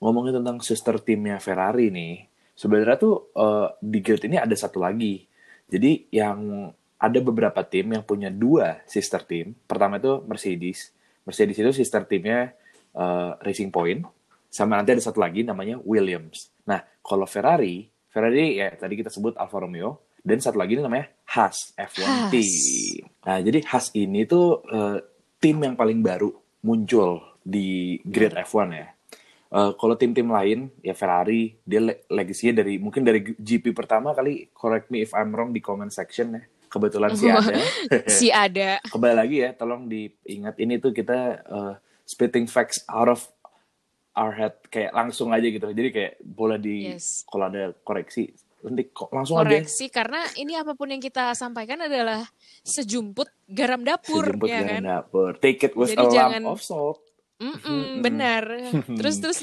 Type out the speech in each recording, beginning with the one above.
ngomongin tentang sister timnya Ferrari nih, sebenarnya tuh uh, di grid ini ada satu lagi. Jadi yang ada beberapa tim yang punya dua sister team. Pertama itu Mercedes. Mercedes itu sister timnya uh, Racing Point. Sama nanti ada satu lagi namanya Williams. Nah, kalau Ferrari, Ferrari ya tadi kita sebut Alfa Romeo. Dan satu lagi ini namanya Haas F1 Haas. Team. Nah, jadi Haas ini tuh uh, tim yang paling baru muncul di grid F1 ya. Uh, kalau tim-tim lain ya Ferrari dia le legasinya dari mungkin dari GP pertama kali correct me if I'm wrong di comment section ya kebetulan sih ada si ada. kembali lagi ya tolong diingat ini tuh kita uh, spitting facts out of our head kayak langsung aja gitu jadi kayak boleh di Yes. kalau ada koreksi nanti kok langsung aja Koreksi karena ini apa pun yang kita sampaikan adalah sejumput garam dapur sejemput ya dari kan. dapur take it with Jadi a lump jangan- of salt Mm-mm, benar. terus terus.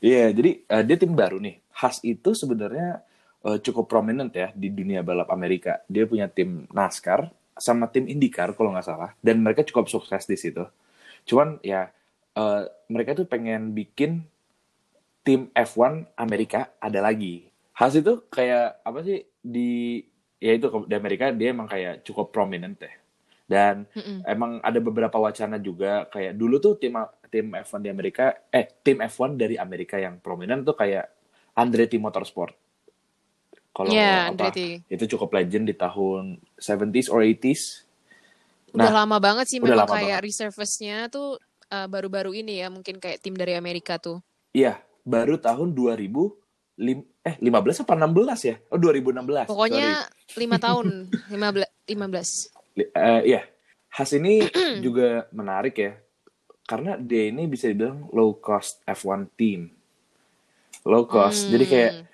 Iya, jadi uh, dia tim baru nih. Haas itu sebenarnya uh, cukup prominent ya di dunia balap Amerika. Dia punya tim NASCAR sama tim IndyCar kalau nggak salah. Dan mereka cukup sukses di situ. Cuman ya uh, mereka tuh pengen bikin tim F1 Amerika ada lagi. Haas itu kayak apa sih di ya itu di Amerika dia emang kayak cukup prominent ya. Dan Mm-mm. emang ada beberapa wacana juga kayak dulu tuh tim tim F1 di Amerika eh tim F1 dari Amerika yang prominent tuh kayak Andretti Motorsport. Kalau Ya, apa Andretti. itu cukup legend di tahun 70s or 80s. Udah Nah, lama banget sih udah memang kayak reservice-nya tuh uh, baru-baru ini ya mungkin kayak tim dari Amerika tuh. Iya, baru tahun 2000 lim, eh 15 apa 16 ya? Oh 2016. Pokoknya lima tahun, 15 15. Li- eh, iya. Haas ini juga menarik ya. Karena dia ini bisa dibilang low cost F1 team. Low cost. Jadi kayak Hmm,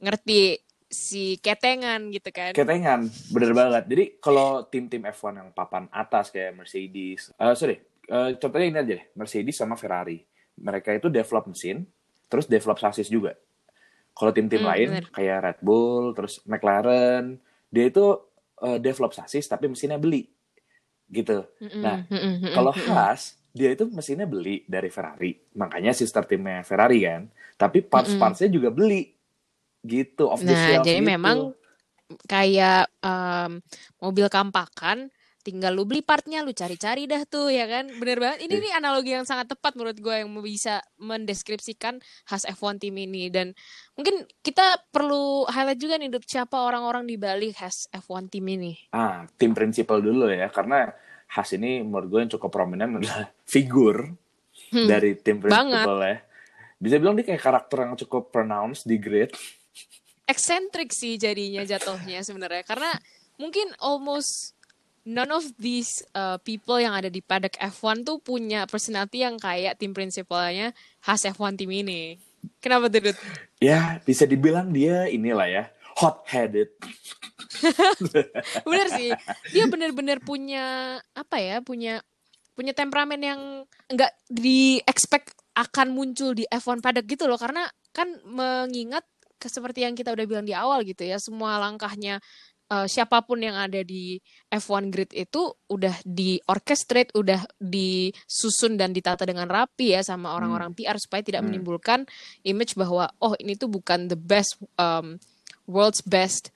ngerti si ketengan gitu kan. ketengan bener banget jadi kalau tim-tim F1 yang papan atas kayak Mercedes eh sorry eh, contohnya ini aja deh Mercedes sama Ferrari mereka itu develop mesin terus develop sasis juga kalau tim-tim Hmm, lain bener. kayak Red Bull terus McLaren dia itu eh, develop sasis tapi mesinnya beli. Gitu. Nah kalau. Haas dia itu mesinnya beli dari Ferrari. Makanya sister timnya Ferrari kan? Tapi parts-partsnya juga beli. Gitu off the Nah, shelf jadi gitu. memang kayak em, mobil kampakan tinggal lu beli partnya lu cari-cari dah tuh ya kan bener banget ini Iya. nih analogi yang sangat tepat menurut gue yang bisa mendeskripsikan khas F1 tim ini dan mungkin kita perlu highlight juga nih Dut, siapa orang-orang di balik khas F1 tim ini Ah, tim principal dulu ya, karena Haas ini menurut gue yang cukup prominent adalah figur Hmm, dari tim banget. principal ya. Bisa bilang dia kayak karakter yang cukup pronounced di grid. eksentrik sih jadinya jatuhnya sebenarnya karena mungkin almost none of these uh, people yang ada di paddock F1 tuh punya personality yang kayak tim prinsipalnya khas F1 tim ini. Kenapa tuh? Dut? Ya, bisa dibilang dia inilah ya, hot-headed. Bener sih. Dia bener-bener punya apa ya? Punya punya temperamen yang nggak di expect akan muncul di F1 paddock gitu loh karena kan mengingat seperti yang kita udah bilang di awal gitu ya semua langkahnya eh, siapa pun yang ada di F1 grid itu udah di orchestrate, udah disusun dan ditata dengan rapi ya sama orang-orang PR supaya tidak Hmm. menimbulkan image bahwa oh ini tuh bukan the best um, world's best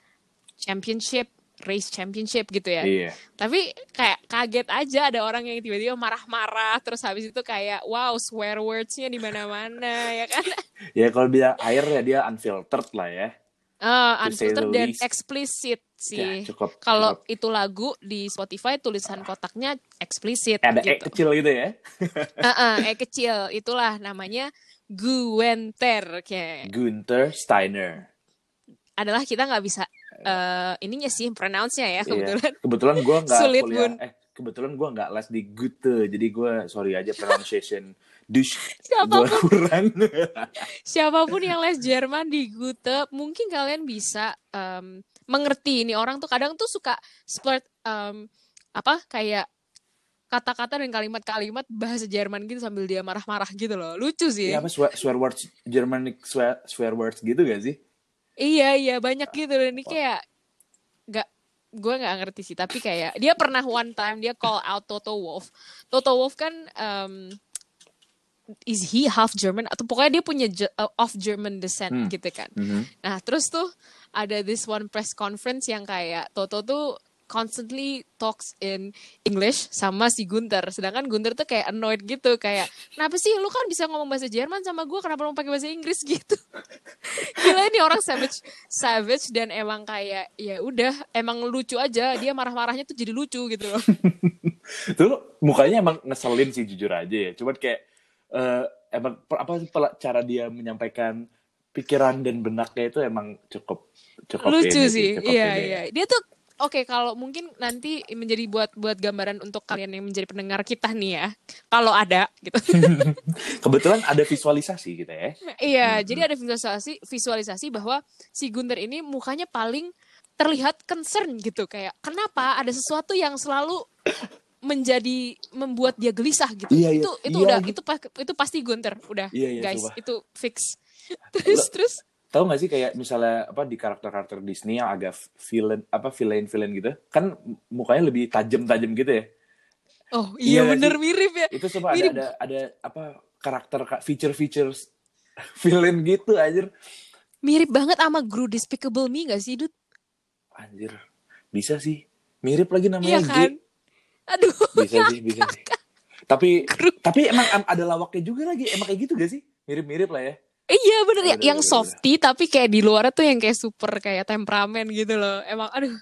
championship race championship gitu ya. Iya. Tapi kayak kaget aja ada orang yang tiba-tiba marah-marah terus habis itu kayak wow swear words-nya di mana-mana ya kan. Ya kalau dia air ya dia unfiltered lah ya. Eh, the unfiltered dan explicit Ya, sih. cukup. Kalau itu lagu di Spotify tulisan kotaknya explicit ada E gitu. kecil gitu ya. Heeh, eh kecil itulah namanya Guenter kayak Gunther Steiner. adalah kita nggak bisa eh ininya sih pronounce-nya ya Iya. kebetulan. Kebetulan gue nggak Sulit, kuliah. Bun. Eh, kebetulan gue nggak les di Goethe, jadi gue sorry aja pronunciation gue Siapa pun. Siapa pun yang les Jerman di Goethe mungkin kalian bisa em, mengerti ini. Orang tuh kadang tuh suka splurt em, apa kayak kata-kata dan kalimat-kalimat bahasa Jerman gitu sambil dia marah-marah gitu loh. Lucu sih. Iya apa swear, swear words Germanic swear, swear words gitu gak sih? iya iya banyak gitu dan ini kayak nggak gue nggak ngerti sih. Tapi kayak dia pernah one time dia call out Toto Wolff. Toto Wolff kan em, is he half German atau pokoknya dia punya uh, of German descent Hmm. gitu kan. Mhm. Nah, terus tuh ada this one press conference yang kayak Toto tuh constantly talks in English sama si Gunter. Sedangkan Gunter tuh kayak annoyed gitu, kayak kenapa sih lu kan bisa ngomong bahasa Jerman sama gue, kenapa lu pakai bahasa Inggris gitu? Gila ini orang savage, savage dan emang kayak ya udah, emang lucu aja. Dia marah-marahnya tuh jadi lucu gitu loh. Tuh mukanya emang ngeselin sih jujur aja ya. Cuman kayak eh, emang apa sih cara dia menyampaikan pikiran dan benaknya itu emang cukup cukup lucu ini sih, cukup iya ini. iya. Dia tuh Oke, kalau mungkin nanti menjadi buat buat gambaran untuk kalian yang menjadi pendengar kita nih ya, kalau ada gitu. Kebetulan ada visualisasi gitu ya. Iya, Hmm. jadi ada visualisasi visualisasi bahwa si Gunter ini mukanya paling terlihat concern gitu kayak kenapa ada sesuatu yang selalu menjadi membuat dia gelisah gitu. Iya, iya. Itu itu Iya, udah gitu. itu itu pasti Gunter, udah Iya, iya, guys, sumpah. itu fix. terus terus Tahu gak sih kayak misalnya apa di karakter-karakter Disney yang agak villain apa villain-villain gitu, kan mukanya lebih tajam-tajam gitu ya. oh Iya iya bener sih? mirip ya. Itu coba ada Mirip. ada ada apa karakter feature features villain gitu anjir. Mirip banget sama Gru Despicable Me gak sih, Dut? Anjir. Bisa sih. Mirip lagi Iya namanya G. Aduh. Bisa sih, bisa sih. Tapi Gru. tapi emang ada lawaknya juga lagi. Emang kayak gitu gak sih? Mirip-mirip lah ya. Iya bener ya, yang softy tapi kayak di luar tuh yang kayak super kayak temperamen gitu loh. Emang aduh.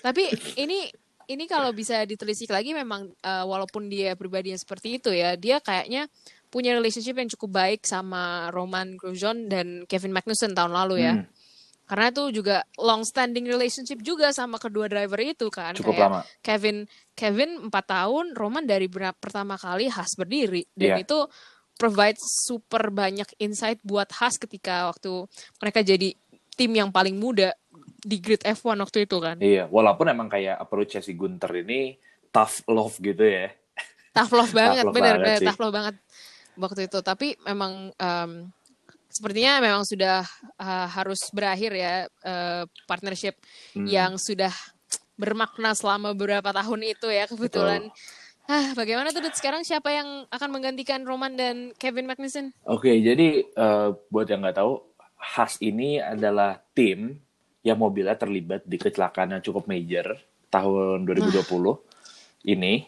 Tapi ini ini kalau bisa ditelisik lagi memang eh, walaupun dia pribadi yang seperti itu ya, dia kayaknya punya relationship yang cukup baik sama Roman Grosjean dan Kevin Magnussen tahun lalu ya. Hmm, Karena itu juga long standing relationship juga sama kedua driver itu kan. cukup kayak lama. Kevin Kevin 4 tahun, Roman dari ber- pertama kali Haas berdiri dan Iya. itu provide super banyak insight buat Haas ketika waktu mereka jadi tim yang paling muda di grid F1 waktu itu kan. Iya, walaupun emang kayak approach si Gunter ini tough love gitu ya. Tough love banget, love bener, banget bener tough love banget waktu itu. Tapi memang em, sepertinya memang sudah uh, harus berakhir ya uh, partnership Hmm. yang sudah bermakna selama beberapa tahun itu ya kebetulan. Ah, bagaimana tuh Dut? sekarang siapa yang akan menggantikan Roman dan Kevin Magnussen? Oke, jadi eh, buat yang nggak tahu, Haas ini adalah tim yang mobilnya terlibat di kecelakaan yang cukup major tahun 2020 ini.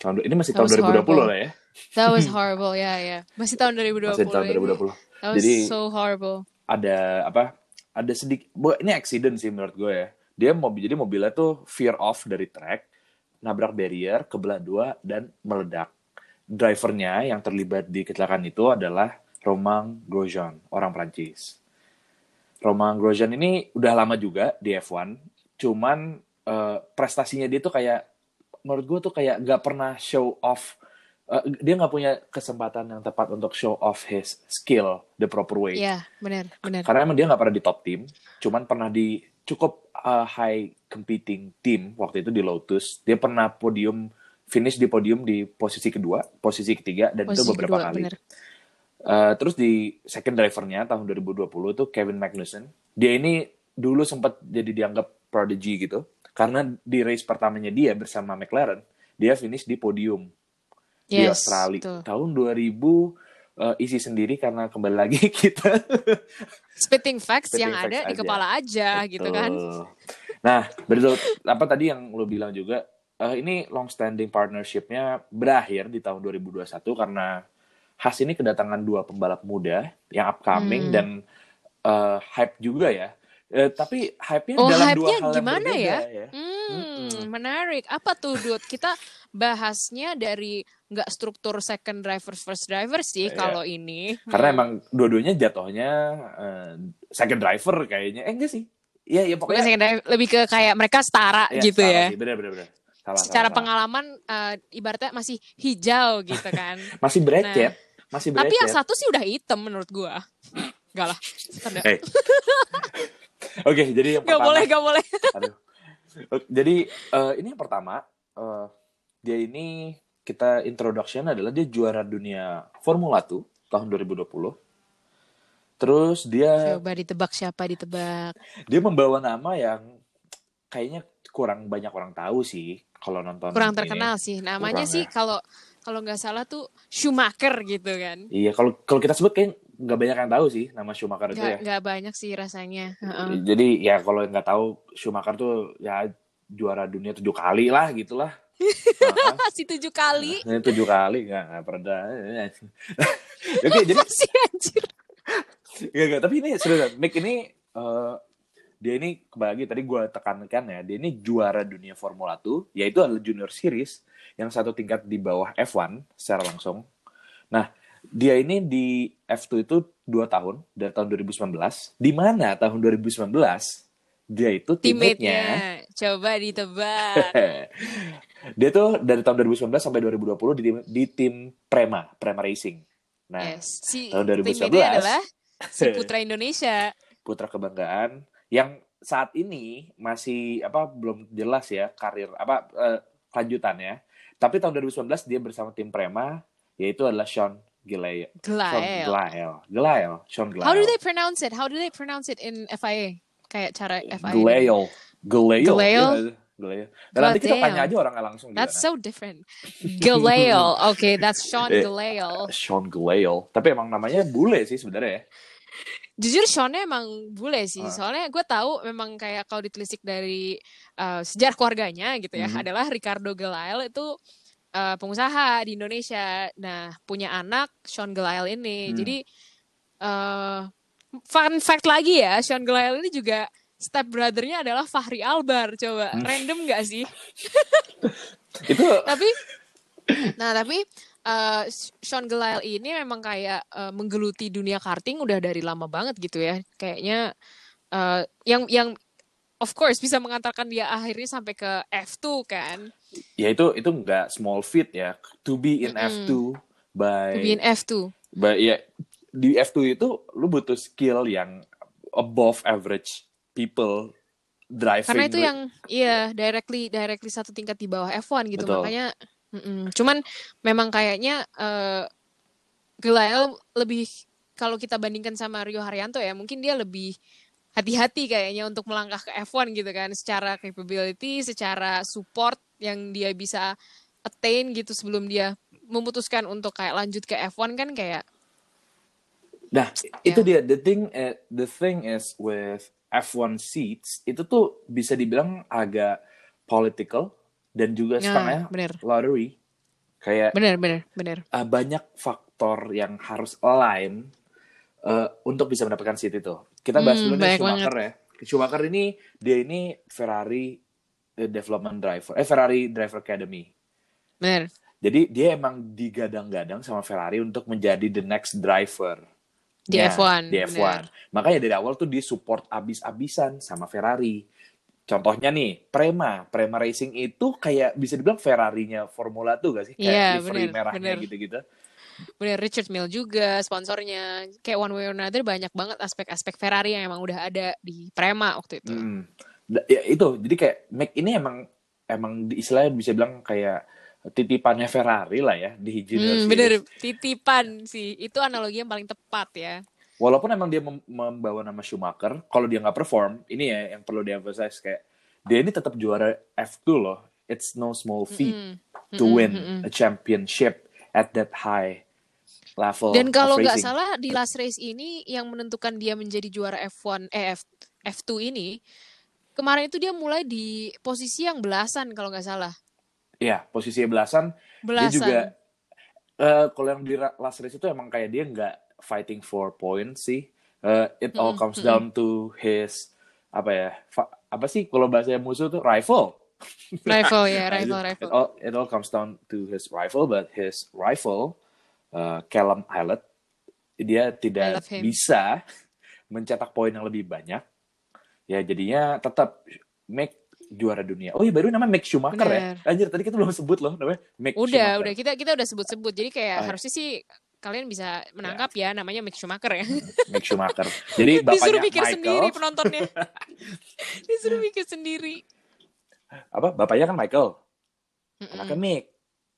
Tahun ini masih That tahun was 2020 horrible. lah ya. That was horrible, ya ya. Masih tahun 2020. Masih tahun ini. 2020. That was Jadi so horrible. ada apa? Ada sedikit, ini accident sih menurut gue ya. Dia mobil jadi mobilnya tuh veer off dari track, nabrak barrier, kebelah dua dan meledak. Drivernya yang terlibat di kecelakaan itu adalah Romain Grosjean, orang Prancis. Romain Grosjean ini udah lama juga di F1, cuman eh, prestasinya dia tuh kayak menurut gue tuh kayak nggak pernah show off. Eh, dia nggak punya kesempatan yang tepat untuk show off his skill the proper way. Iya, benar, benar. Karena emang dia nggak pernah di top team, cuman pernah di cukup uh, high competing team waktu itu di Lotus. Dia pernah podium finish di podium di posisi kedua, posisi ketiga, dan itu Posisi beberapa kedua, kali. Uh, terus di second drivernya tahun 2020 itu Kevin Magnussen. Dia ini dulu sempat jadi dianggap prodigy gitu, karena di race pertamanya dia bersama McLaren, dia finish di podium di Yes, Australia betul. tahun 2000 uh, isi sendiri karena kembali lagi kita Spitting facts Spitting yang facts ada di aja. kepala aja gitu kan. Betul. Nah, betul. Apa tadi yang lo bilang juga, eh, ini long standing partnershipnya berakhir di tahun 2021 karena Haas ini kedatangan dua pembalap muda yang upcoming Hmm. dan eh, hype juga ya. Eh, tapi hype-nya Oh, dalam dua hype-nya hal yang gimana berbeda ya? Hmm, menarik. Apa tuh, Dut? Kita bahasnya dari nggak struktur second driver first driver sih Iya. kalau ini. Karena Hmm. emang dua-duanya jatohnya eh, second driver kayaknya. Eh enggak sih. Iya, ya Bukan pokoknya second driver, lebih ke kayak mereka setara Iya, gitu salah ya. sih. Bener, bener, bener. Salah, Secara salah, salah. pengalaman eh, ibaratnya masih hijau gitu kan. Masih bracket. Masih bracket. Tapi yang satu sih udah hitam menurut gua. Enggak lah. Hey. Oke, jadi yang Gak pertama. boleh, gak boleh. Aduh. Jadi eh, ini yang pertama. eh, dia ini kita introduction adalah dia juara dunia Formula 2 tahun 2020. Terus dia Coba ditebak siapa ditebak. dia membawa nama yang kayaknya kurang banyak orang tahu sih kalau nonton Kurang ini. terkenal sih. Namanya Kurang sih ya. kalau kalau nggak salah tuh Schumacher gitu kan. Iya, kalau kalau kita sebut kayak nggak banyak yang tahu sih nama Schumacher itu Nggak ya. nggak banyak sih rasanya. Jadi ya kalau yang nggak tahu Schumacher tuh ya juara dunia tujuh kali lah gitulah. Si tujuh kali Ini tujuh kali nggak pernah. Oke, jadi masih anjir. Gak, gak, tapi ini serius, Mick ini eh, dia ini kembali lagi tadi gue tekankan ya, dia ini juara dunia Formula 2, yaitu adalah Junior Series yang satu tingkat di bawah F1 secara langsung. Nah, dia ini di F2 itu dua tahun dari tahun 2019, di mana tahun 2019 dia itu teammate-nya Coba ditebak. dia tuh dari tahun 2019 sampai 2020 di tim, di tim Prema, Prema Racing. Nah, yes. Si tahun 2019 teammate-nya adalah si Putra Indonesia. putra kebanggaan yang saat ini masih apa belum jelas ya karir apa eh, lanjutannya. Tapi tahun 2019 dia bersama tim Prema yaitu adalah Sean Glael. Gelael. Gelael. Sean Gelael. How do they pronounce it? How do they pronounce it in FIA? Kayak cara FIA. Gelael. Gelael. Gelael? Iya, Gelael. Dan nanti kita tanya aja orangnya langsung That's gimana. so different. Galael. Okay, that's Sean Eh. Galael. Sean Gelael. Tapi emang namanya bule sih sebenarnya ya. Jujur Seannya emang bule sih. Ah. Soalnya gue tahu memang kayak kalau ditelisik dari uh, sejarah keluarganya gitu ya, Mhm. adalah Ricardo Galael itu uh, pengusaha di Indonesia. Nah, punya anak Sean Galael ini. Hmm. Jadi uh, fun fact lagi ya, Sean Galael ini juga step brothernya adalah Fahri Albar. Coba Hmm. random gak sih? Itu tapi nah tapi uh, Sean Gelael ini memang kayak uh, menggeluti dunia karting udah dari lama banget gitu ya kayaknya uh, yang yang of course bisa mengantarkan dia akhirnya sampai ke F2 kan ya itu itu nggak small feat ya. To be in Mm-mm. F2 by to be in F2 Ba- ya di F2 itu lu butuh skill yang above average people driving. karena itu yang iya directly directly satu tingkat di bawah F1 gitu Betul. makanya mm-mm. cuman memang kayaknya uh, Gelael lebih kalau kita bandingkan sama Rio Haryanto ya mungkin dia lebih hati-hati kayaknya untuk melangkah ke F1 gitu kan secara capability secara support yang dia bisa attain gitu sebelum dia memutuskan untuk kayak lanjut ke F1 kan kayak Nah, itu Ya. dia the thing eh, the thing is with F1 seats itu tuh bisa dibilang agak political dan juga ya setengahnya bener lottery. Kayak bener bener bener uh, banyak faktor yang harus align uh, untuk bisa mendapatkan seat itu. Kita bahas Hmm, dulu nih Schumacher ya. Schumacher ini dia ini Ferrari eh, development driver, eh Ferrari Driver Academy. bener Jadi dia emang digadang-gadang sama Ferrari untuk menjadi the next driver. Di Ya, F1 Di F1. bener. Makanya dari awal tuh dia support abis-abisan sama Ferrari. Contohnya nih, Prema. Prema Racing itu kayak bisa dibilang Ferrari-nya Formula 2 gak sih? Kayak Iya, livery bener, merahnya gitu-gitu. Bener Richard Mille juga sponsornya kayak one way or another banyak banget aspek-aspek Ferrari yang emang udah ada di Prema waktu itu. Mm. Da- Ya, itu, jadi kayak Mac ini emang emang di istilahnya bisa bilang kayak titipannya Ferrari lah ya di Junior Hmm, Series. bener titipan sih itu analogi yang paling tepat ya. Walaupun emang dia mem- membawa nama Schumacher, kalau dia nggak perform, ini ya yang perlu di-emphasize kayak dia ini tetap juara F2 loh. It's no small feat Mm-mm. to Mm-mm, win mm-mm. a championship at that high level Dan kalau nggak salah di last race ini yang menentukan dia menjadi juara F1 eh F, F2 ini kemarin itu dia mulai di posisi yang belasan kalau nggak salah. Iya, posisi belasan. Belasan. Dia juga eh kalau yang di last race itu emang kayak dia nggak fighting for points sih. Eh, it all Mm-mm, comes mm-mm. down to his apa ya? apa sih kalau bahasa musuh tuh rival. Rival ya, Nah, rival itu- rival. It all, it all comes down to his rival, but his rival, uh, Callum Islet, dia tidak bisa mencetak poin yang lebih banyak. Ya jadinya tetap make juara dunia. Oh iya baru nama Mick Schumacher Bener. ya. Anjir tadi kita belum sebut loh namanya Mick Udah, Schumacher. udah kita kita udah sebut-sebut. Jadi kayak Oh, iya. harusnya sih kalian bisa menangkap ya namanya Mick Schumacher ya. Mick Schumacher. Jadi bapaknya Disuruh pikir Michael, sendiri penontonnya. Disuruh pikir sendiri. apa? Bapaknya kan Michael, anaknya Mick.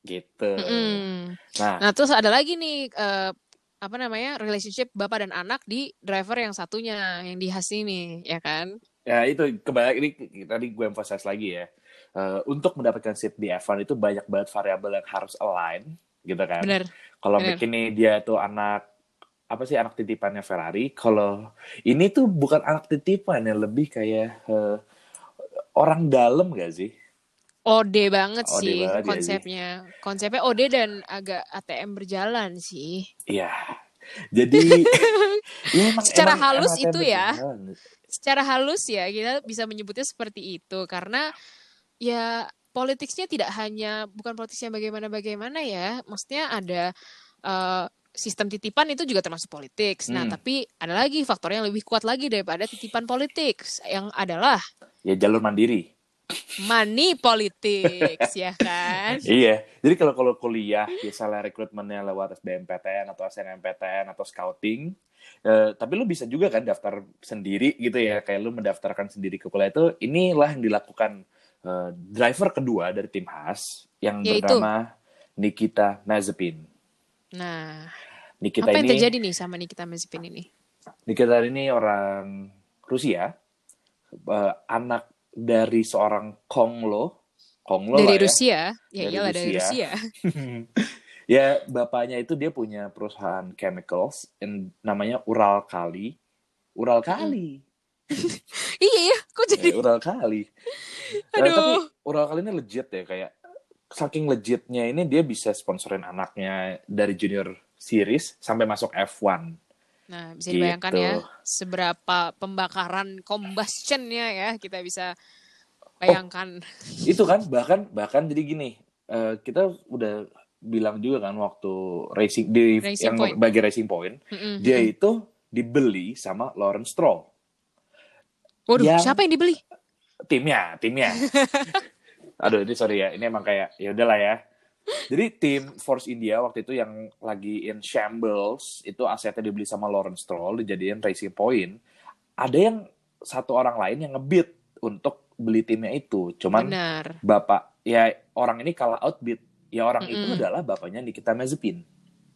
Gitu. Mm-mm. Nah, Nah, terus ada lagi nih eh, apa namanya relationship bapak dan anak di driver yang satunya yang di Haas ini, ya kan? Ya itu kembali ini tadi gue emphasize lagi ya. Eh, untuk mendapatkan seat di F1 itu banyak banget variabel yang harus align. gitu kan. Bener. Kalau bener. Mick ini dia tuh anak apa sih anak titipannya Ferrari. Kalau ini tuh bukan anak titipan ya, lebih kayak eh, orang dalam gak sih? Ode banget Ode sih banget ya, Ji. konsepnya. Konsepnya ode dan agak ATM berjalan sih. Iya. Jadi ya emang, Secara emang- halus emang itu ya. beneran. Secara halus ya kita bisa menyebutnya seperti itu karena ya politiknya tidak hanya bukan politisnya bagaimana-bagaimana ya. Maksudnya ada eh, sistem titipan itu juga termasuk politik. Nah, Hmm. tapi ada lagi faktor yang lebih kuat lagi daripada titipan politik yang adalah Ya jalur mandiri. Money politics ya kan? Iya, jadi kalau kalau kuliah misalnya rekrutmennya lewat SBMPTN atau SNMPTN atau scouting, eh, tapi lu bisa juga kan daftar sendiri gitu ya, kayak lu mendaftarkan sendiri ke kuliah itu, inilah yang dilakukan eh, driver kedua dari tim Haas yang Yaitu? bernama Nikita Mazepin. Nah, Nikita apa yang ini, terjadi nih sama Nikita Mazepin ini? Nikita ini orang Rusia, eh, anak dari seorang Konglo, Konglo Dari lah ya. Rusia, ya Dari iyalah dari Rusia. Rusia. ya bapaknya itu dia punya perusahaan chemicals yang namanya Ural Kali. Ural Kali. iya ya, kok jadi Eh, Ural Kali. Eh, Aduh. tapi Ural Kali ini legit ya kayak saking legitnya ini dia bisa sponsorin anaknya dari junior series sampai masuk F1. Nah, bisa Gitu. dibayangkan ya seberapa pembakaran combustionnya ya kita bisa bayangkan. Itu kan bahkan bahkan jadi gini, eh, kita udah bilang juga kan waktu racing di Racing yang Point. bagi Racing Point, Mm-mm. dia itu dibeli sama Lawrence Stroll. Waduh, yang- siapa yang dibeli? timnya timnya aduh ini sorry ya ini emang kayak ya udahlah ya jadi tim Force India waktu itu yang lagi in shambles itu asetnya dibeli sama Lawrence Stroll dijadiin Racing Point ada yang satu orang lain yang ngebid untuk beli timnya itu cuman Benar. bapak ya orang ini kalah outbid ya orang itu Mm-mm. adalah bapaknya Nikita Mazepin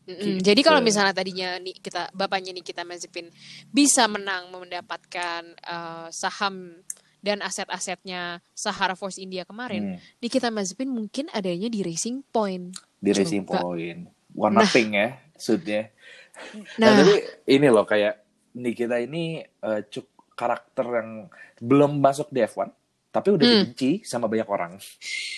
Mm-mm. Gitu. Jadi kalau misalnya tadinya nih kita bapaknya Nikita Mazepin bisa menang mendapatkan eh, saham dan aset-asetnya Sahara Force India kemarin, Hmm, Nikita Mazepin mungkin adanya di Racing Point. di Racing Coba. Point warna Nah. pink ya suitnya Nah, Nah, tapi ini loh kayak Nikita ini eh, cuk karakter yang belum masuk di F1 tapi udah Hmm. dibenci sama banyak orang.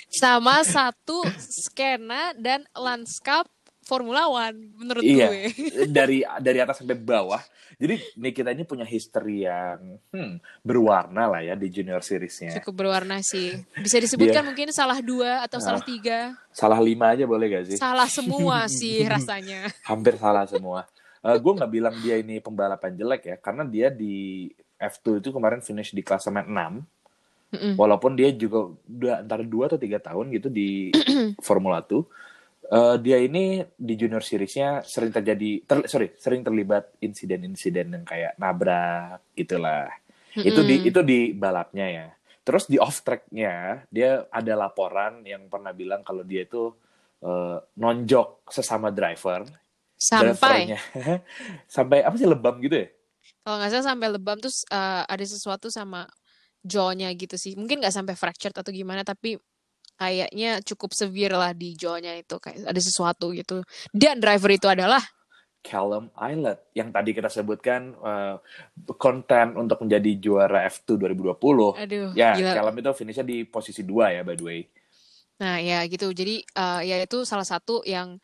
sama satu skena dan lanskap Formula One menurut Iya. gue. dari dari atas sampai bawah. Jadi Nikita ini punya history yang hmm, berwarna lah ya di junior seriesnya. Cukup berwarna sih. Bisa disebutkan Dia- mungkin salah dua atau salah Ah. tiga. Salah lima aja boleh gak sih? Salah semua sih rasanya. Hampir salah semua. gue nggak bilang dia ini pembalap yang jelek ya, karena dia di F2 itu kemarin finish di klasemen 6. Mm-mm. walaupun dia juga udah antara dua atau tiga tahun gitu di Formula 2 eh, dia ini di junior seriesnya sering terjadi ter, sorry sering terlibat insiden-insiden yang kayak nabrak gitulah. Itu di itu di balapnya ya. Terus di off tracknya dia ada laporan yang pernah bilang kalau dia itu eh, nonjok sesama driver. Sampai? Drivernya. Sampai apa sih lebam gitu ya? Kalau nggak salah sampai lebam terus eh, ada sesuatu sama jaw-nya gitu sih. Mungkin nggak sampai fractured atau gimana tapi kayaknya cukup severe lah di jaw-nya itu kayak ada sesuatu gitu. Dan driver itu adalah Callum Islet yang tadi kita sebutkan eh, konten untuk menjadi juara F2 2020. aduh Ya, gila. Callum itu finishnya di posisi 2 ya by the way. Nah, ya gitu. Jadi eh, ya itu salah satu yang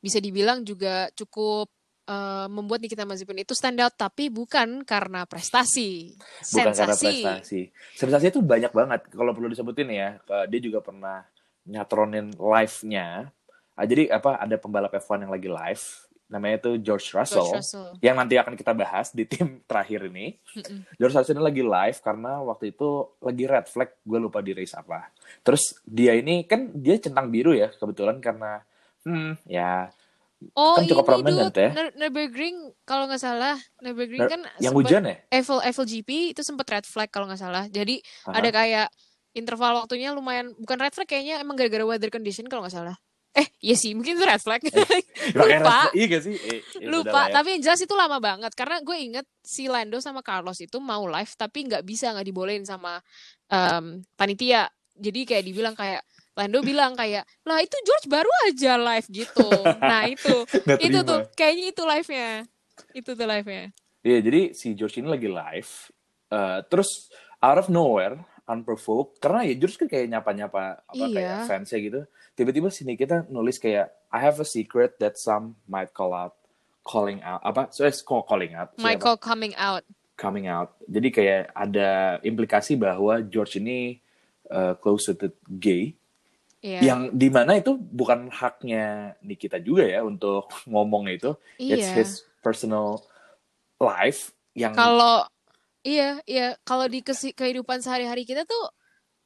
bisa dibilang juga cukup eh, membuat Nikita Mazepin itu stand out tapi bukan karena prestasi. Bukan karena Sensasi. prestasi. Sensasi itu banyak banget. Kalau perlu disebutin ya, eh, dia juga pernah nyatronin live-nya. Ah, jadi apa ada pembalap F1 yang lagi live namanya itu George Russell, George Russell. yang nanti akan kita bahas di tim terakhir ini. Mm-mm. George Russell ini lagi live karena waktu itu lagi red flag, gue lupa di race apa. Terus dia ini kan dia centang biru ya kebetulan karena hmm ya Oh, Kan cukup ini prominent dude, ya. Nür- Nürburgring kalau nggak salah, Nürburgring Nur- kan yang hujan ya? Eiffel Eiffel GP itu sempat red flag kalau nggak salah. Jadi Aha. ada kayak interval waktunya lumayan bukan red flag kayaknya emang gara-gara weather condition kalau nggak salah. Eh, iya sih, mungkin itu red flag. Red Lupa. Iya gak sih? Eh, ya Lupa, ya. tapi yang jelas itu lama banget karena gue inget si Lando sama Carlos itu mau live tapi nggak bisa nggak dibolehin sama em, panitia. Jadi kayak dibilang kayak Lando bilang kayak lah itu George baru aja live gitu nah itu itu tuh kayaknya itu live nya itu tuh live nya Iya, jadi si George ini lagi live. eh, terus out of nowhere, unprovoked, karena ya George kan kayak nyapa-nyapa apa Iya. kayak fansnya gitu. Tiba-tiba sini kita nulis kayak I have a secret that some might call out, calling out apa? So it's call calling out. siapa? Michael coming out coming out. Jadi kayak ada implikasi bahwa George ini uh, closeted gay, Iya. yang di mana itu bukan haknya Nikita juga ya untuk ngomong itu. It's iya his personal life yang kalau iya iya kalau di kehidupan sehari-hari kita tuh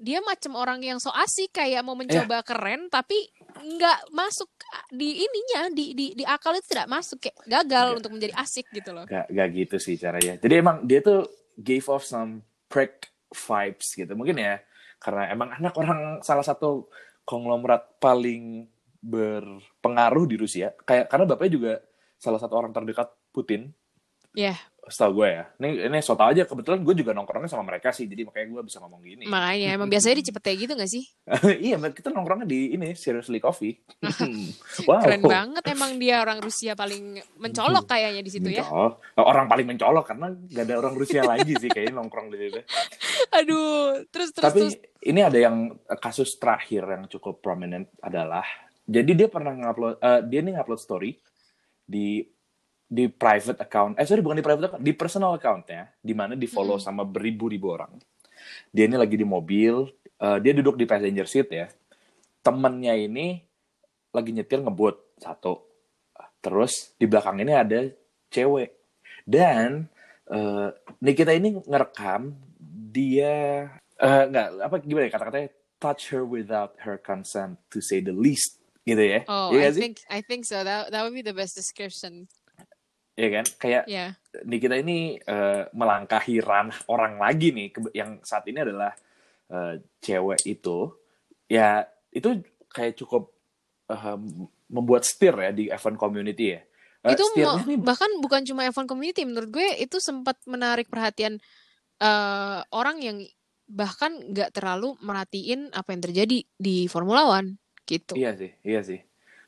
dia macam orang yang so asik kayak mau mencoba keren tapi nggak masuk di ininya di di di akal itu tidak masuk kayak gagal Nggak. untuk menjadi asik gitu loh Gak, gak gitu sih caranya. Jadi emang dia tuh gave off some prick vibes gitu. Mungkin ya karena emang anak orang salah satu konglomerat paling berpengaruh di Rusia. Kayak karena bapaknya juga salah satu orang terdekat Putin. Ya Setahu gue ya. Ini ini so tau aja kebetulan gue juga nongkrongnya sama mereka sih. Jadi makanya gue bisa ngomong gini. makanya emang biasanya di Cipete gitu gak sih iya, kita nongkrongnya di ini Seriously Coffee. wow. keren banget emang dia orang Rusia paling mencolok kayaknya di situ ya Mencolok. Orang paling mencolok karena gak ada orang Rusia lagi sih kayaknya nongkrong di situ. aduh terus terus Tapi terus ini ada yang eh, kasus terakhir yang cukup prominent adalah jadi dia pernah ngupload eh, dia nih ngupload story di di private account. Eh sorry bukan di private account di personal accountnya di mana di follow Mm-mm. sama beribu-ribu orang. Dia ini lagi di mobil eh, dia duduk di passenger seat ya. Temennya ini lagi nyetir ngebut satu. Terus di belakang ini ada cewek. Dan eh, Nikita ini ngerekam dia eh, nggak apa gimana ya kata-katanya? Touch her without her consent to say the least gitu ya. Oh Iya I think I think so. That that would be the best description Iya kan? Kayak ya Nikita ini eh, melangkahi ranah orang lagi nih. Yang saat ini adalah eh, cewek itu. Ya itu kayak cukup eh, membuat stir ya di event community ya. Eh, itu mau- nih bahkan bukan cuma F1 community. Menurut gue itu sempat menarik perhatian eh, orang yang bahkan nggak terlalu merhatiin apa yang terjadi di Formula One gitu. Iya sih, iya sih.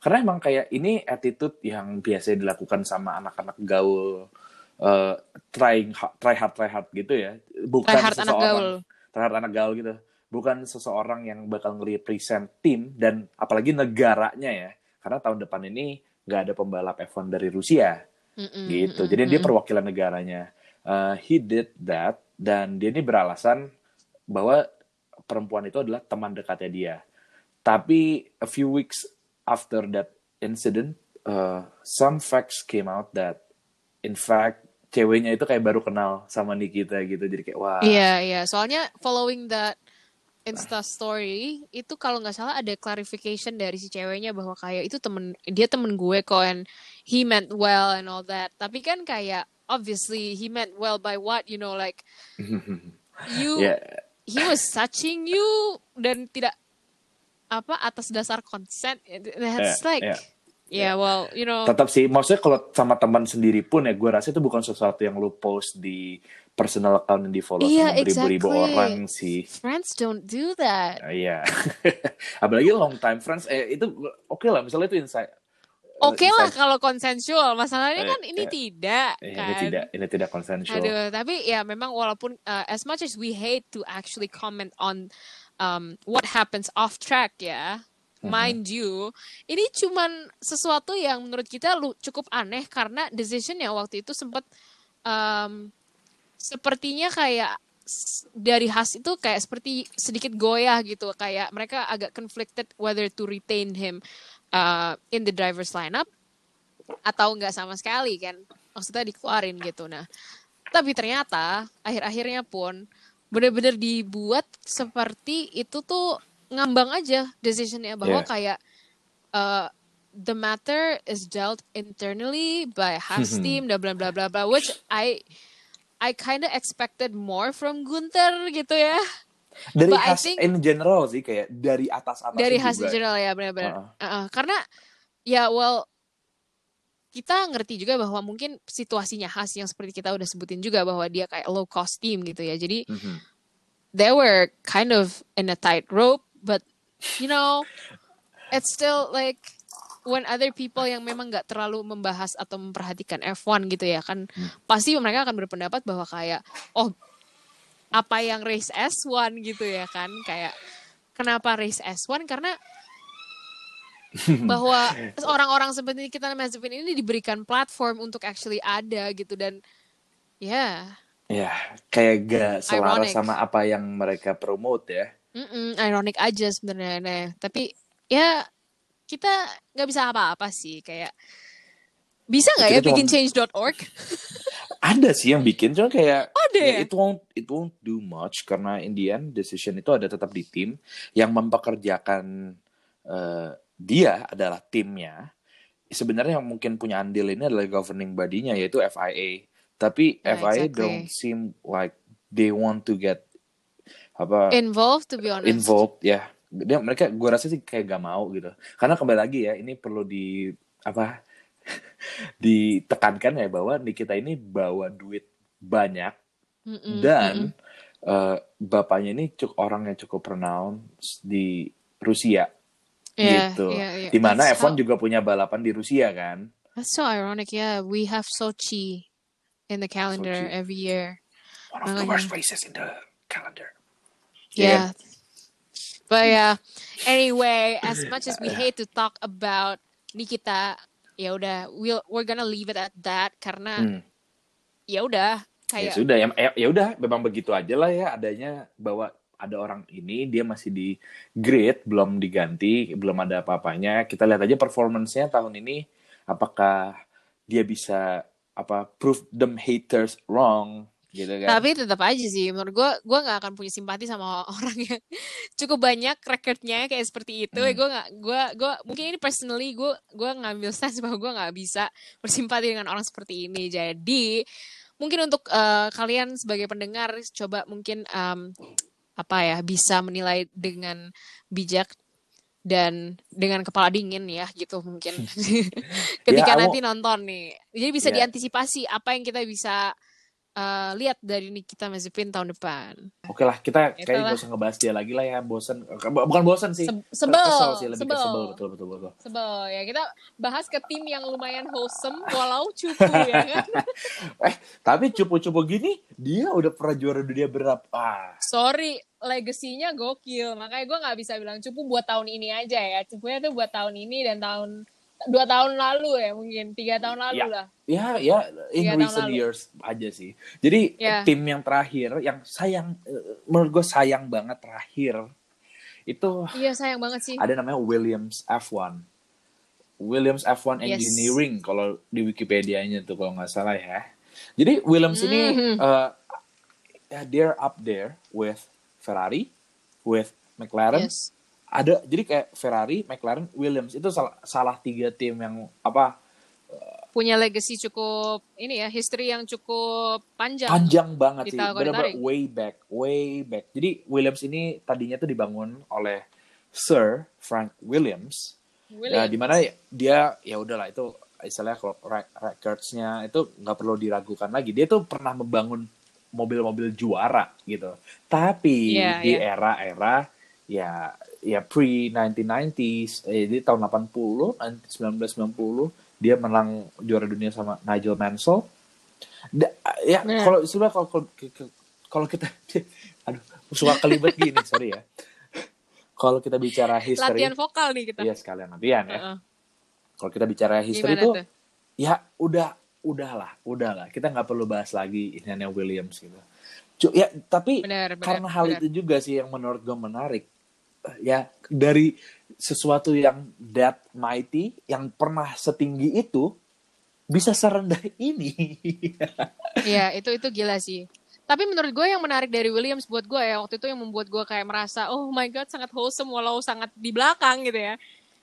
Karena emang kayak ini attitude yang biasa dilakukan sama anak-anak gaul, eh, trying try hard try hard gitu ya. Bukan Try hard anak seseorang gaul. try hard anak gaul gitu. Bukan seseorang yang bakal nge-represent tim dan apalagi negaranya ya. Karena tahun depan ini nggak ada pembalap F1 dari Rusia Mm-mm, gitu. mm-mm, Jadi dia mm-mm. perwakilan negaranya. Eh, he did that dan dia ini beralasan bahwa perempuan itu adalah teman dekatnya dia. Tapi a few weeks after that incident, uh, some facts came out that in fact ceweknya itu kayak baru kenal sama Nikita gitu. Jadi kayak wah. Iya iya. Soalnya following that Insta story itu kalau nggak salah ada clarification dari si ceweknya bahwa kayak itu temen dia temen gue kok and he meant well and all that. Tapi kan kayak obviously he meant well by what you know like you Ya, he was touching you dan tidak apa atas dasar consent that's Ya, like ya. yeah well you know tetap sih maksudnya kalau sama teman sendiri pun ya gue rasa itu bukan sesuatu yang lu post di personal account yang di follow Iya, sama beribu-ribu exactly. orang sih. friends don't do that Uh, Iya. Apalagi long time friends eh itu oke lah misalnya itu insight. Oke lah inside- kalau konsensual, masalahnya Eh, kan ini eh, tidak eh, kan. ini tidak ini tidak consensual. Aduh, tapi ya memang walaupun uh, as much as we hate to actually comment on um, what happens off track ya, Mhm. mind you, ini cuman sesuatu yang menurut kita lu cukup aneh karena decision yang waktu itu sempat um, sepertinya kayak dari khas itu kayak seperti sedikit goyah gitu. Kayak mereka agak conflicted whether to retain him uh, in the driver's lineup atau enggak sama sekali kan? Maksudnya dikeluarin gitu. Nah tapi ternyata akhir-akhirnya pun benar-benar dibuat seperti itu tuh ngambang aja decisionnya bahwa Yeah. kayak uh, the matter is dealt internally by Haas team bla bla bla bla bla which I I kind of expected more from Gunther gitu ya Dari But think- in general sih kayak dari atas atas dari Haas juga. general ya benar-benar Uh-uh. Uh-uh. karena ya well kita ngerti juga bahwa mungkin situasinya Haas yang seperti kita udah sebutin juga bahwa dia kayak low cost team gitu ya jadi Mhm. they were kind of in a tight rope but you know, it's still like when other people yang memang nggak terlalu membahas atau memperhatikan F1 gitu ya kan Hmm. pasti mereka akan berpendapat bahwa kayak oh apa yang race S1 gitu ya kan kayak kenapa race S1 karena bahwa orang-orang seperti kita Mazepin ini diberikan platform untuk actually ada gitu dan ya Ya, kayak gak selaras Ironic. sama apa yang mereka promote ya. mm ironic aja sebenarnya nah, tapi ya kita nggak bisa apa-apa sih kayak bisa nggak ya bikin change.org Ada sih yang bikin, cuma kayak Ada ya, ya? it won't it won't do much karena Indian decision itu ada tetap di tim yang mempekerjakan eh, dia adalah timnya. Sebenarnya yang mungkin punya andil ini adalah governing body-nya yaitu FIA. Tapi Ya, FIA exactly. don't seem like they want to get apa involved to be honest involved ya. Dia mereka gue rasa sih kayak gak mau gitu. Karena kembali lagi ya, ini perlu di apa ditekankan ya bahwa Nikita ini bawa duit banyak Mm-mm, dan mm-mm. eh, bapaknya ini cukup orang yang cukup pronounce di Rusia Iya, gitu. iya, iya. Di mana That's F1 how- juga punya balapan di Rusia kan. That's so ironic. Yeah, we have Sochi in the calendar Sochi. every year. One of the worst races in the calendar. Yeah. But yeah. Anyway, as much as we hate to talk about Nikita, ya udah, we'll we're gonna leave it at that karena Hmm. ya udah Ya kayak sudah ya, ya, ya udah memang begitu aja lah ya adanya bahwa ada orang ini dia masih di grid belum diganti belum ada apa-apanya kita lihat aja performance-nya tahun ini apakah dia bisa apa prove them haters wrong gitu kan Tapi tetap aja sih, menurut gue, gue nggak akan punya simpati sama orang yang cukup banyak recordnya kayak seperti itu. Hmm. Gue nggak, gue, gue mungkin ini personally gue, gue ngambil stance bahwa gue nggak bisa bersimpati dengan orang seperti ini. Jadi mungkin untuk eh, kalian sebagai pendengar, coba mungkin em, apa ya bisa menilai dengan bijak dan dengan kepala dingin ya gitu mungkin ketika Ya, nanti nonton nih jadi bisa Ya. diantisipasi apa yang kita bisa eh, lihat dari Nikita Mazepin tahun depan. oke lah kita kayak Itulah. gak usah ngebahas dia lagi lah ya bosen bukan bosen sih Se- sebel, kesel sih lebih sebel. ke sebel betul betul betul Sebel ya kita bahas ke tim yang lumayan wholesome walau cupu ya kan. eh tapi cupu-cupu gini dia udah pernah juara dunia berapa ah Sorry, legasinya gokil. Makanya gue nggak bisa bilang cupu buat tahun ini aja ya. Cupunya tuh buat tahun ini dan tahun dua tahun lalu ya mungkin tiga tahun lalu Ya. lah. Ya, ya, in Tiga recent lalu. years aja sih. Jadi Ya. tim yang terakhir, yang sayang, eh, menurut gue sayang banget terakhir, itu Iya sayang banget sih. ada namanya Williams F1. Williams F1 Yes. Engineering kalau di Wikipedia-nya tuh kalau nggak salah ya. Jadi Williams ini Mhm. uh, they're up there with Ferrari, with McLaren. Yes. Ada jadi kayak Ferrari, McLaren, Williams itu salah, salah tiga tim yang apa Punya legacy cukup ini ya, history yang cukup panjang. panjang banget sih benar-benar way back way back jadi Williams ini tadinya tuh dibangun oleh Sir Frank Williams ya Williams. di mana dia ya udahlah itu istilahnya kalau re- recordsnya itu nggak perlu diragukan lagi dia tuh pernah membangun mobil-mobil juara gitu tapi Iya, di iya. era-era ya ya pre 1990s eh, di tahun 80 1990 dia menang juara dunia sama Nigel Mansell Da- ya Benar. kalau sebenarnya kalau kalau- kita aduh suka kelibet gini sorry ya kalau kita bicara history Latihan vokal nih kita. iya sekalian latihan ya Heeh. kalau kita bicara history Gimana itu tuh? ya udah udahlah udahlah kita nggak perlu bahas lagi ini Williams gitu ya tapi Benar, benar, karena hal benar. itu juga sih yang menurut gue menarik ya dari sesuatu yang that mighty yang pernah setinggi itu bisa serendah ini Iya, itu itu gila sih. Tapi menurut gue yang menarik dari Williams buat gue ya waktu itu yang membuat gue kayak merasa oh my god sangat wholesome walau sangat di belakang gitu ya.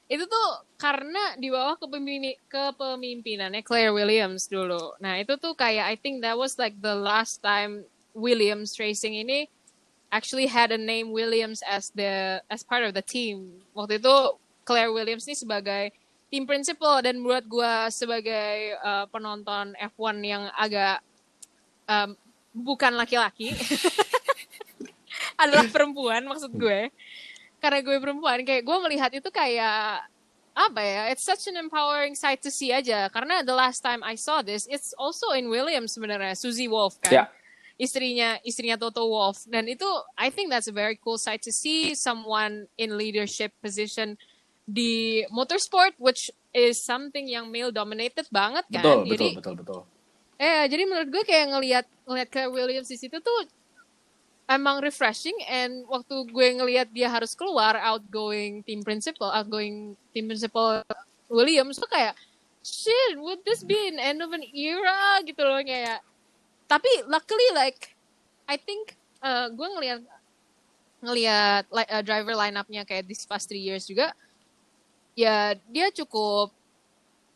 Itu tuh karena di bawah kepemimpi- kepemimpinannya Claire Williams dulu. Nah itu tuh kayak I think that was like the last time Williams Racing ini actually had a name Williams as the as part of the team. Waktu itu Claire Williams ini sebagai tim principal dan buat gue sebagai uh, penonton F1 yang agak um, bukan laki-laki adalah perempuan maksud gue karena gue perempuan kayak gue melihat itu kayak apa ya it's such an empowering sight to see aja karena the last time I saw this it's also in Williams sebenarnya Susie Wolf kan Ya. Istrinya istrinya Toto Wolf dan itu I think that's a very cool sight to see someone in leadership position di motorsport which is something yang male dominated banget kan? Betul, jadi betul, betul, betul. eh jadi menurut gue kayak ngelihat ngelihat Claire Williams di situ tuh emang refreshing and waktu gue ngelihat dia harus keluar outgoing team principal outgoing team principal Williams tuh kayak shit would this be an end of an era? Gitu loh kayak tapi luckily like I think uh, gue ngelihat ngelihat like, uh, driver line-up-nya kayak this past three years juga ya dia cukup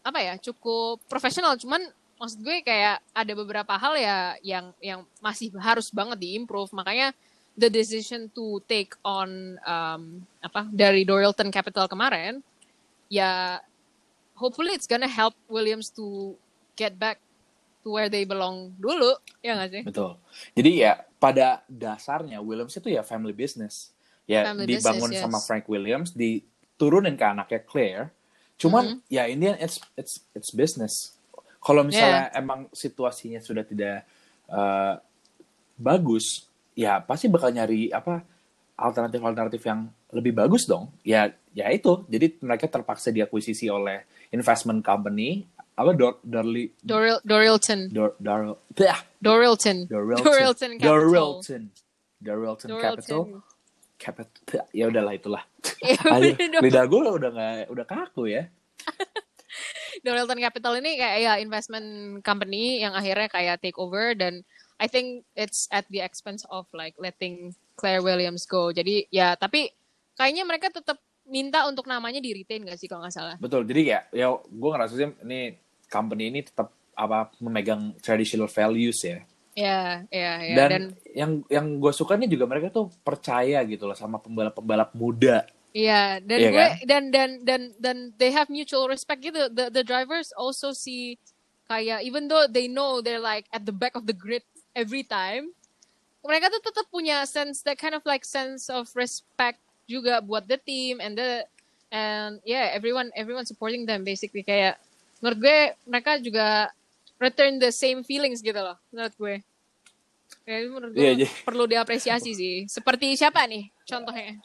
apa ya cukup profesional. Cuman maksud gue kayak ada beberapa hal ya yang yang masih harus banget diimprove. Makanya the decision to take on um, apa dari Dorilton Capital kemarin ya hopefully it's gonna help Williams to get back to where they belong dulu ya nggak sih Betul. Jadi ya pada dasarnya Williams itu ya family business. Ya Family dibangun business, sama yes. Frank Williams, diturunin ke anaknya Claire. Cuman Mm-hmm. ya ini it's it's it's business. Kalau misalnya emang situasinya sudah tidak eh, bagus, ya pasti bakal nyari apa alternatif-alternatif yang lebih bagus dong. Ya ya itu. Jadi mereka terpaksa diakuisisi oleh investment company apa Dor Dorli Doril Dorilton Dor Dor Blah! Dorilton Dorilton. Dorilton Capital Dorilton. Dorilton Capital. Capital. Ya udahlah itulah. Ya, Aduh, lidah gue udah nggak udah kaku ya. Dorilton Capital ini kayak ya investment company yang akhirnya kayak take over dan I think it's at the expense of like letting Claire Williams go. Jadi ya tapi kayaknya mereka tetap minta untuk namanya di retain gak sih kalau nggak salah? Betul. Jadi ya, ya gue ngerasa sih ini company ini tetap apa memegang traditional values ya. Ya, ya, ya. Dan, Dan, yang yang gue suka nih juga mereka tuh percaya gitu loh sama pembalap-pembalap muda. Iya, dan Iya gue kan? dan dan dan dan they have mutual respect gitu. The the drivers also see kayak even though they know they're like at the back of the grid every time, mereka tuh tetap punya sense that kind of like sense of respect juga buat the team and the and yeah everyone everyone supporting them basically kayak menurut gue mereka juga return the same feelings gitu loh menurut gue. Kayak menurut gue Iya, jadi- perlu diapresiasi sih. Seperti siapa nih contohnya?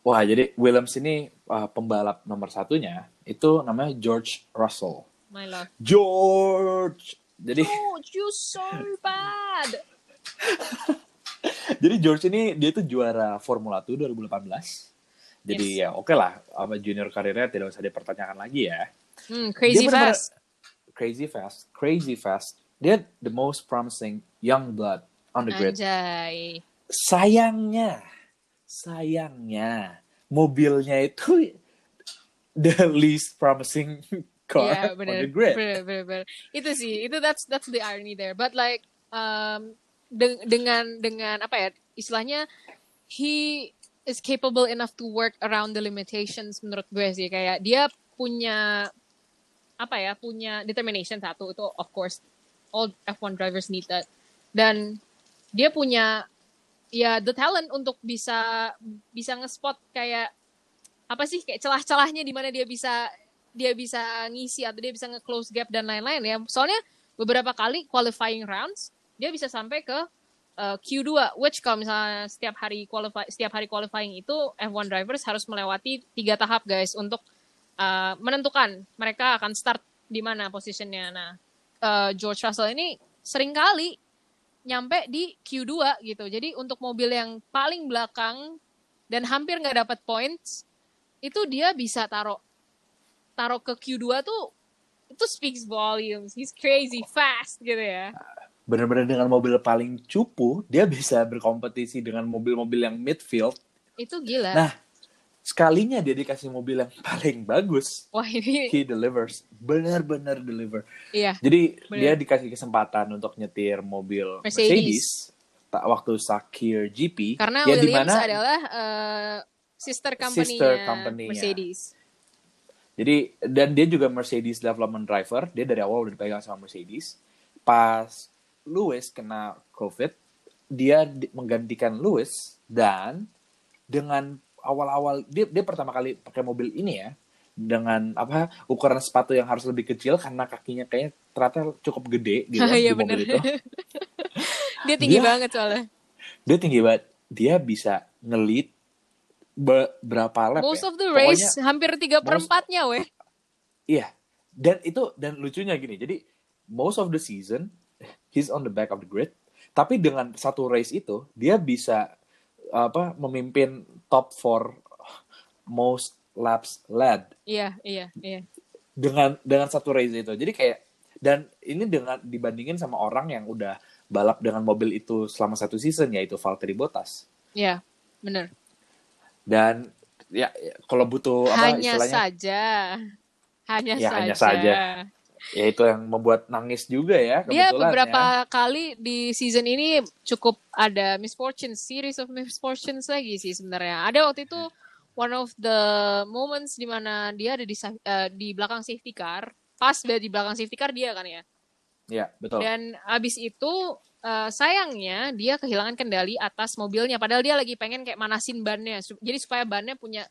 Wah, jadi Williams ini uh, pembalap nomor satunya itu namanya George Russell. My love. George. Jadi Oh, you so bad. Jadi George ini dia tuh juara Formula 1 2018. Jadi ya oke lah, apa junior karirnya tidak usah dipertanyakan lagi ya. Hmm, crazy Dia fast. Crazy fast, crazy fast. Dia the most promising young blood on the grid. Anjay. Sayangnya, sayangnya mobilnya itu the least promising car on bener, the grid. bener, bener, bener. Itu sih, itu that's that's the irony there. But like um, deng- dengan dengan apa ya istilahnya he is capable enough to work around the limitations menurut gue sih kayak dia punya apa ya punya determination satu itu of course all F1 drivers need that dan dia punya ya the talent untuk bisa bisa ngespot kayak apa sih kayak celah-celahnya di mana dia bisa dia bisa ngisi atau dia bisa nge-close gap dan lain-lain ya. Soalnya beberapa kali qualifying rounds dia bisa sampai ke uh, Q2 which kalau misalnya setiap hari qualify setiap hari qualifying itu F1 drivers harus melewati tiga tahap guys untuk uh, menentukan mereka akan start di mana posisinya. Nah, uh, George Russell ini sering kali nyampe di Q2 gitu. Jadi untuk mobil yang paling belakang dan hampir nggak dapat points itu dia bisa taruh taruh ke Q2 tuh itu speaks volumes. He's crazy fast gitu ya. Bener-bener dengan mobil paling cupu, dia bisa berkompetisi dengan mobil-mobil yang midfield. Itu gila. Nah, sekalinya dia dikasih mobil yang paling bagus, Wah ini he delivers, benar-benar deliver. iya. Jadi Bener. dia dikasih kesempatan untuk nyetir mobil Mercedes. Mercedes, tak waktu Sakir GP, Karena ya di Williams mana adalah uh, sister company Sister company-nya. Mercedes. Jadi dan dia juga Mercedes development driver, dia dari awal udah dipegang sama Mercedes. Pas Lewis kena COVID, dia di- menggantikan Lewis dan dengan awal-awal dia dia pertama kali pakai mobil ini ya dengan apa ukuran sepatu yang harus lebih kecil karena kakinya kayaknya ternyata cukup gede gitu Iya, di mobil bener. itu. Dia tinggi Dia- banget soalnya. Dia tinggi banget. Dia bisa ngelit be- berapa lap Most ya? of the Pokoknya- race hampir tiga perempatnya weh. Iya. Dan itu dan lucunya gini. Jadi most of the season he's on the back of the grid. Tapi dengan satu race itu dia bisa apa memimpin top 4 most laps led Iya, iya, iya. dengan dengan satu race itu. Jadi kayak dan ini dengan dibandingin sama orang yang udah balap dengan mobil itu selama satu season yaitu Valtteri Bottas. Iya, bener. Dan ya ya, kalau butuh apa Hanya istilahnya saja. Hanya Ya, saja. hanya saja. Ya itu yang membuat nangis juga ya Dia beberapa ya. kali di season ini cukup ada misfortune, series of misfortunes lagi sih sebenarnya. Ada waktu itu one of the moments di mana dia ada di eh, di belakang safety car, pas dia di belakang safety car dia kan ya. Ya, betul. Dan abis itu eh, sayangnya dia kehilangan kendali atas mobilnya. Padahal dia lagi pengen kayak manasin bannya. Jadi supaya bannya punya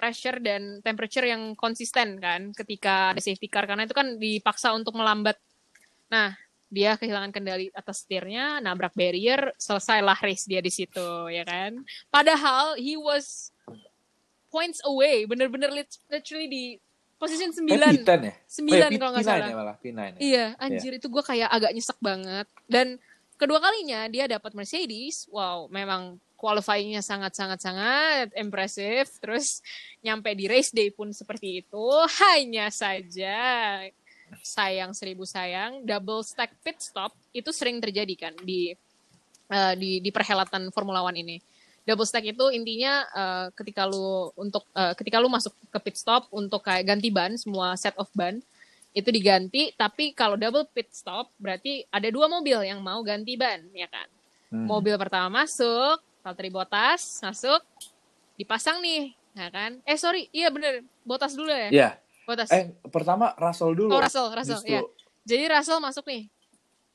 pressure dan temperature yang konsisten kan ketika ada safety car. Karena itu kan dipaksa untuk melambat. Nah, dia kehilangan kendali atas setirnya, nabrak barrier, selesailah race dia di situ, ya kan? Padahal he was points away, bener-bener lit- literally di position 9. Eh, P10 ya? Sembilan Oh, ya, kalau nggak P9 salah. ya malah, P9 ya. Iya, anjir itu gue kayak agak nyesek banget. Dan kedua kalinya dia dapat Mercedes, wow, memang qualifyingnya sangat-sangat-sangat impressive. Terus nyampe di race day pun seperti itu. Hanya saja sayang seribu sayang, double stack pit stop itu sering terjadi kan di eh, di di perhelatan Formula One ini. Double stack itu intinya eh, ketika lu untuk eh, ketika lu masuk ke pit stop untuk kayak ganti ban semua set of ban itu diganti tapi kalau double pit stop berarti ada dua mobil yang mau ganti ban ya kan Hmm. mobil pertama masuk Valtteri Bottas masuk dipasang nih ya kan? Eh sorry iya bener Bottas dulu ya? Ya. Bottas. Eh, pertama Russell dulu. oh Russell Russell Justru. ya jadi Russell masuk nih.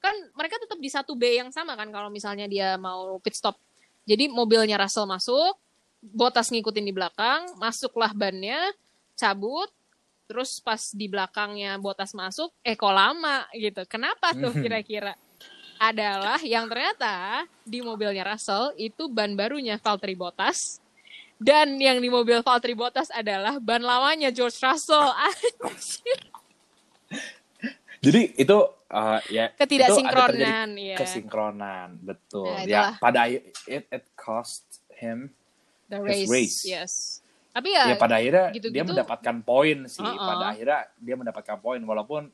Kan mereka tetap di satu B yang sama kan kalau misalnya dia mau pit stop. Jadi mobilnya Russell masuk Bottas ngikutin di belakang masuklah bannya cabut terus pas di belakangnya Bottas masuk eh kok lama gitu. Kenapa tuh kira-kira adalah yang ternyata di mobilnya Russell itu ban barunya Valtteri Bottas dan yang di mobil Valtteri Bottas adalah ban lamanya George Russell Anjir. Jadi itu uh, ya ketidaksinkronan ya kesinkronan, betul. Nah, ya, pada it, it cost him the his race, race. yes tapi ya, ya pada akhirnya dia gitu-gitu. mendapatkan poin sih. Uh-uh. Pada akhirnya dia mendapatkan poin walaupun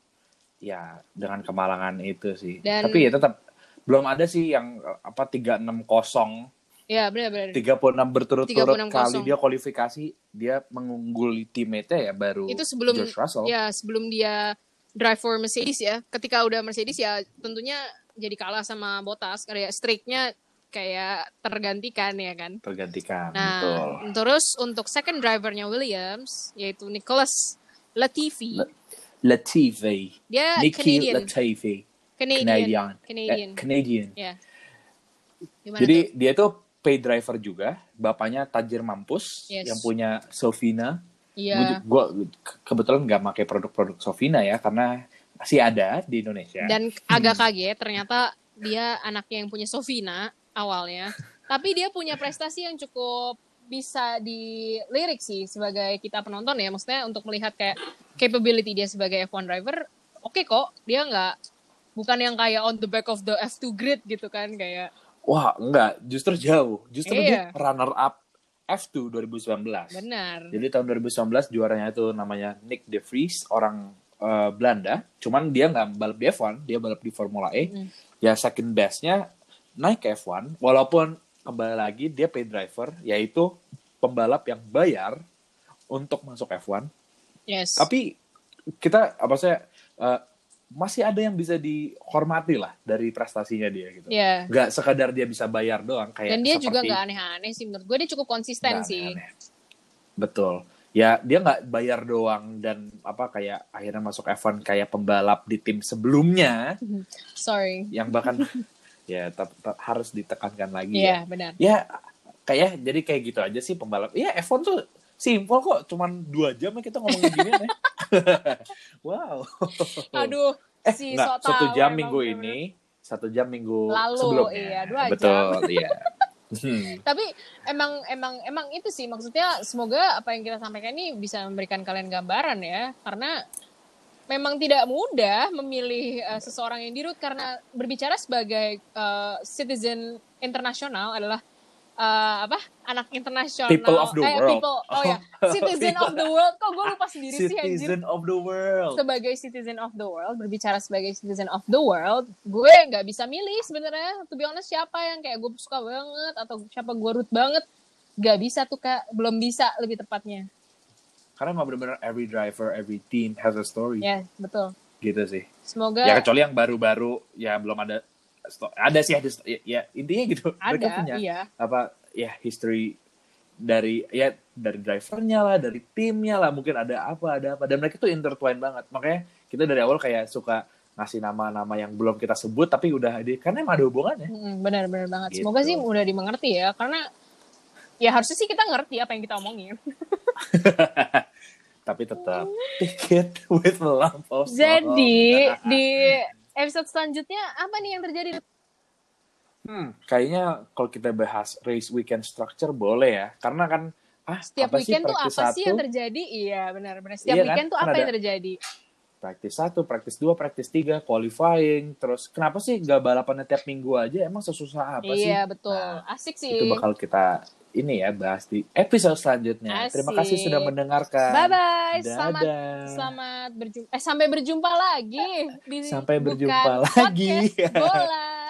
ya dengan kemalangan itu sih. Dan- Tapi ya tetap belum ada sih yang apa 360 ya benar-benar 36 berturut-turut 36-0. kali dia kualifikasi dia mengungguli teammate ya baru itu sebelum George Russell. ya sebelum dia drive for Mercedes ya ketika udah Mercedes ya tentunya jadi kalah sama Bottas kayak streaknya kayak tergantikan ya kan tergantikan nah betul. terus untuk second drivernya Williams yaitu Nicholas Latifi La- Latifi. dia Nicky Canadian Latifi. Canadian Canadian. Canadian Eh, Canadian. gimana Jadi tuh? dia tuh pay driver juga, bapaknya tajir mampus Yes. yang punya Sofina. iya Gue ke- kebetulan nggak pakai produk-produk Sofina ya karena masih ada di Indonesia. dan agak kaget ternyata dia anaknya yang punya Sofina awalnya tapi dia punya prestasi yang cukup bisa dilirik sih sebagai kita penonton ya maksudnya untuk melihat kayak capability dia sebagai F1 driver oke kok dia nggak bukan yang kayak on the back of the F2 grid gitu kan kayak Wah enggak, justru jauh. Justru Iya. dia runner up F2 2019. benar Jadi tahun 2019 juaranya itu namanya Nick De Vries, orang eh, Belanda. Cuman dia nggak balap di F1, dia balap di Formula E. Mm. Ya second bestnya naik ke F1, walaupun kembali lagi dia pay driver, yaitu pembalap yang bayar untuk masuk F1. yes Tapi kita apa saya eh, masih ada yang bisa dihormati lah dari prestasinya dia gitu. ya Nggak sekadar dia bisa bayar doang kayak dan dia juga seperti- nggak aneh-aneh sih menurut gue dia cukup konsisten Nggak sih aneh-aneh. Betul. Ya dia nggak bayar doang dan apa kayak akhirnya masuk F1 kayak pembalap di tim sebelumnya sorry yang bahkan ya tetap, tetap harus ditekankan lagi Iya ya. benar Ya kayak jadi kayak gitu aja sih pembalap. Iya F1 tuh simpel kok, cuman dua jam ya kita ngomongin gini ya. wow. Aduh, eh, si enggak, sok satu jam minggu bener. ini, satu jam minggu Lalu, sebelumnya. iya, dua jam. Betul, iya. Hmm. Tapi emang emang emang itu sih maksudnya semoga apa yang kita sampaikan ini bisa memberikan kalian gambaran ya karena memang tidak mudah memilih uh, seseorang yang dirut karena berbicara sebagai uh, citizen internasional adalah uh, apa anak internasional. People of the eh, world. people oh ya citizen of the world. Kok gue lupa sendiri sih anjir. Citizen of the world. sebagai citizen of the world berbicara sebagai citizen of the world gue nggak bisa milih sebenarnya. To be honest siapa yang kayak gue suka banget atau siapa gue root banget? Nggak bisa tuh kak. Belum bisa lebih tepatnya Karena emang bener-bener every driver, every team has a story. ya betul. Gitu sih. semoga Ya kecuali yang baru-baru ya belum ada ada sih ada ya, ya, intinya gitu. Mereka ada punya iya. apa ya history dari ya dari drivernya lah dari timnya lah mungkin ada apa ada apa. Dan mereka tuh intertwine banget. Makanya kita dari awal kayak suka ngasih nama-nama yang belum kita sebut tapi udah di karena emang ada hubungannya. Benar-benar banget. Gitu. semoga sih udah dimengerti ya karena ya harusnya sih kita ngerti apa yang kita omongin tapi tetap. Take it with lump of jadi di episode selanjutnya apa nih yang terjadi? Hmm, kayaknya kalau kita bahas race weekend structure boleh ya. Karena kan ah setiap apa sih weekend tuh practice apa sih yang satu? terjadi? Iya benar-benar setiap Iya kan? weekend tuh Kan apa ada- yang terjadi? Practice satu, practice dua, practice tiga, qualifying, terus kenapa sih nggak balapannya tiap minggu aja? Emang sesusah apa sih? iya betul. Nah, asik sih. Itu bakal kita ini ya bahas di episode selanjutnya. Terima kasih Asik. sudah mendengarkan. bye bye selamat Dadah. selamat berjumpa eh sampai berjumpa lagi di Sampai berjumpa lagi. podcast bola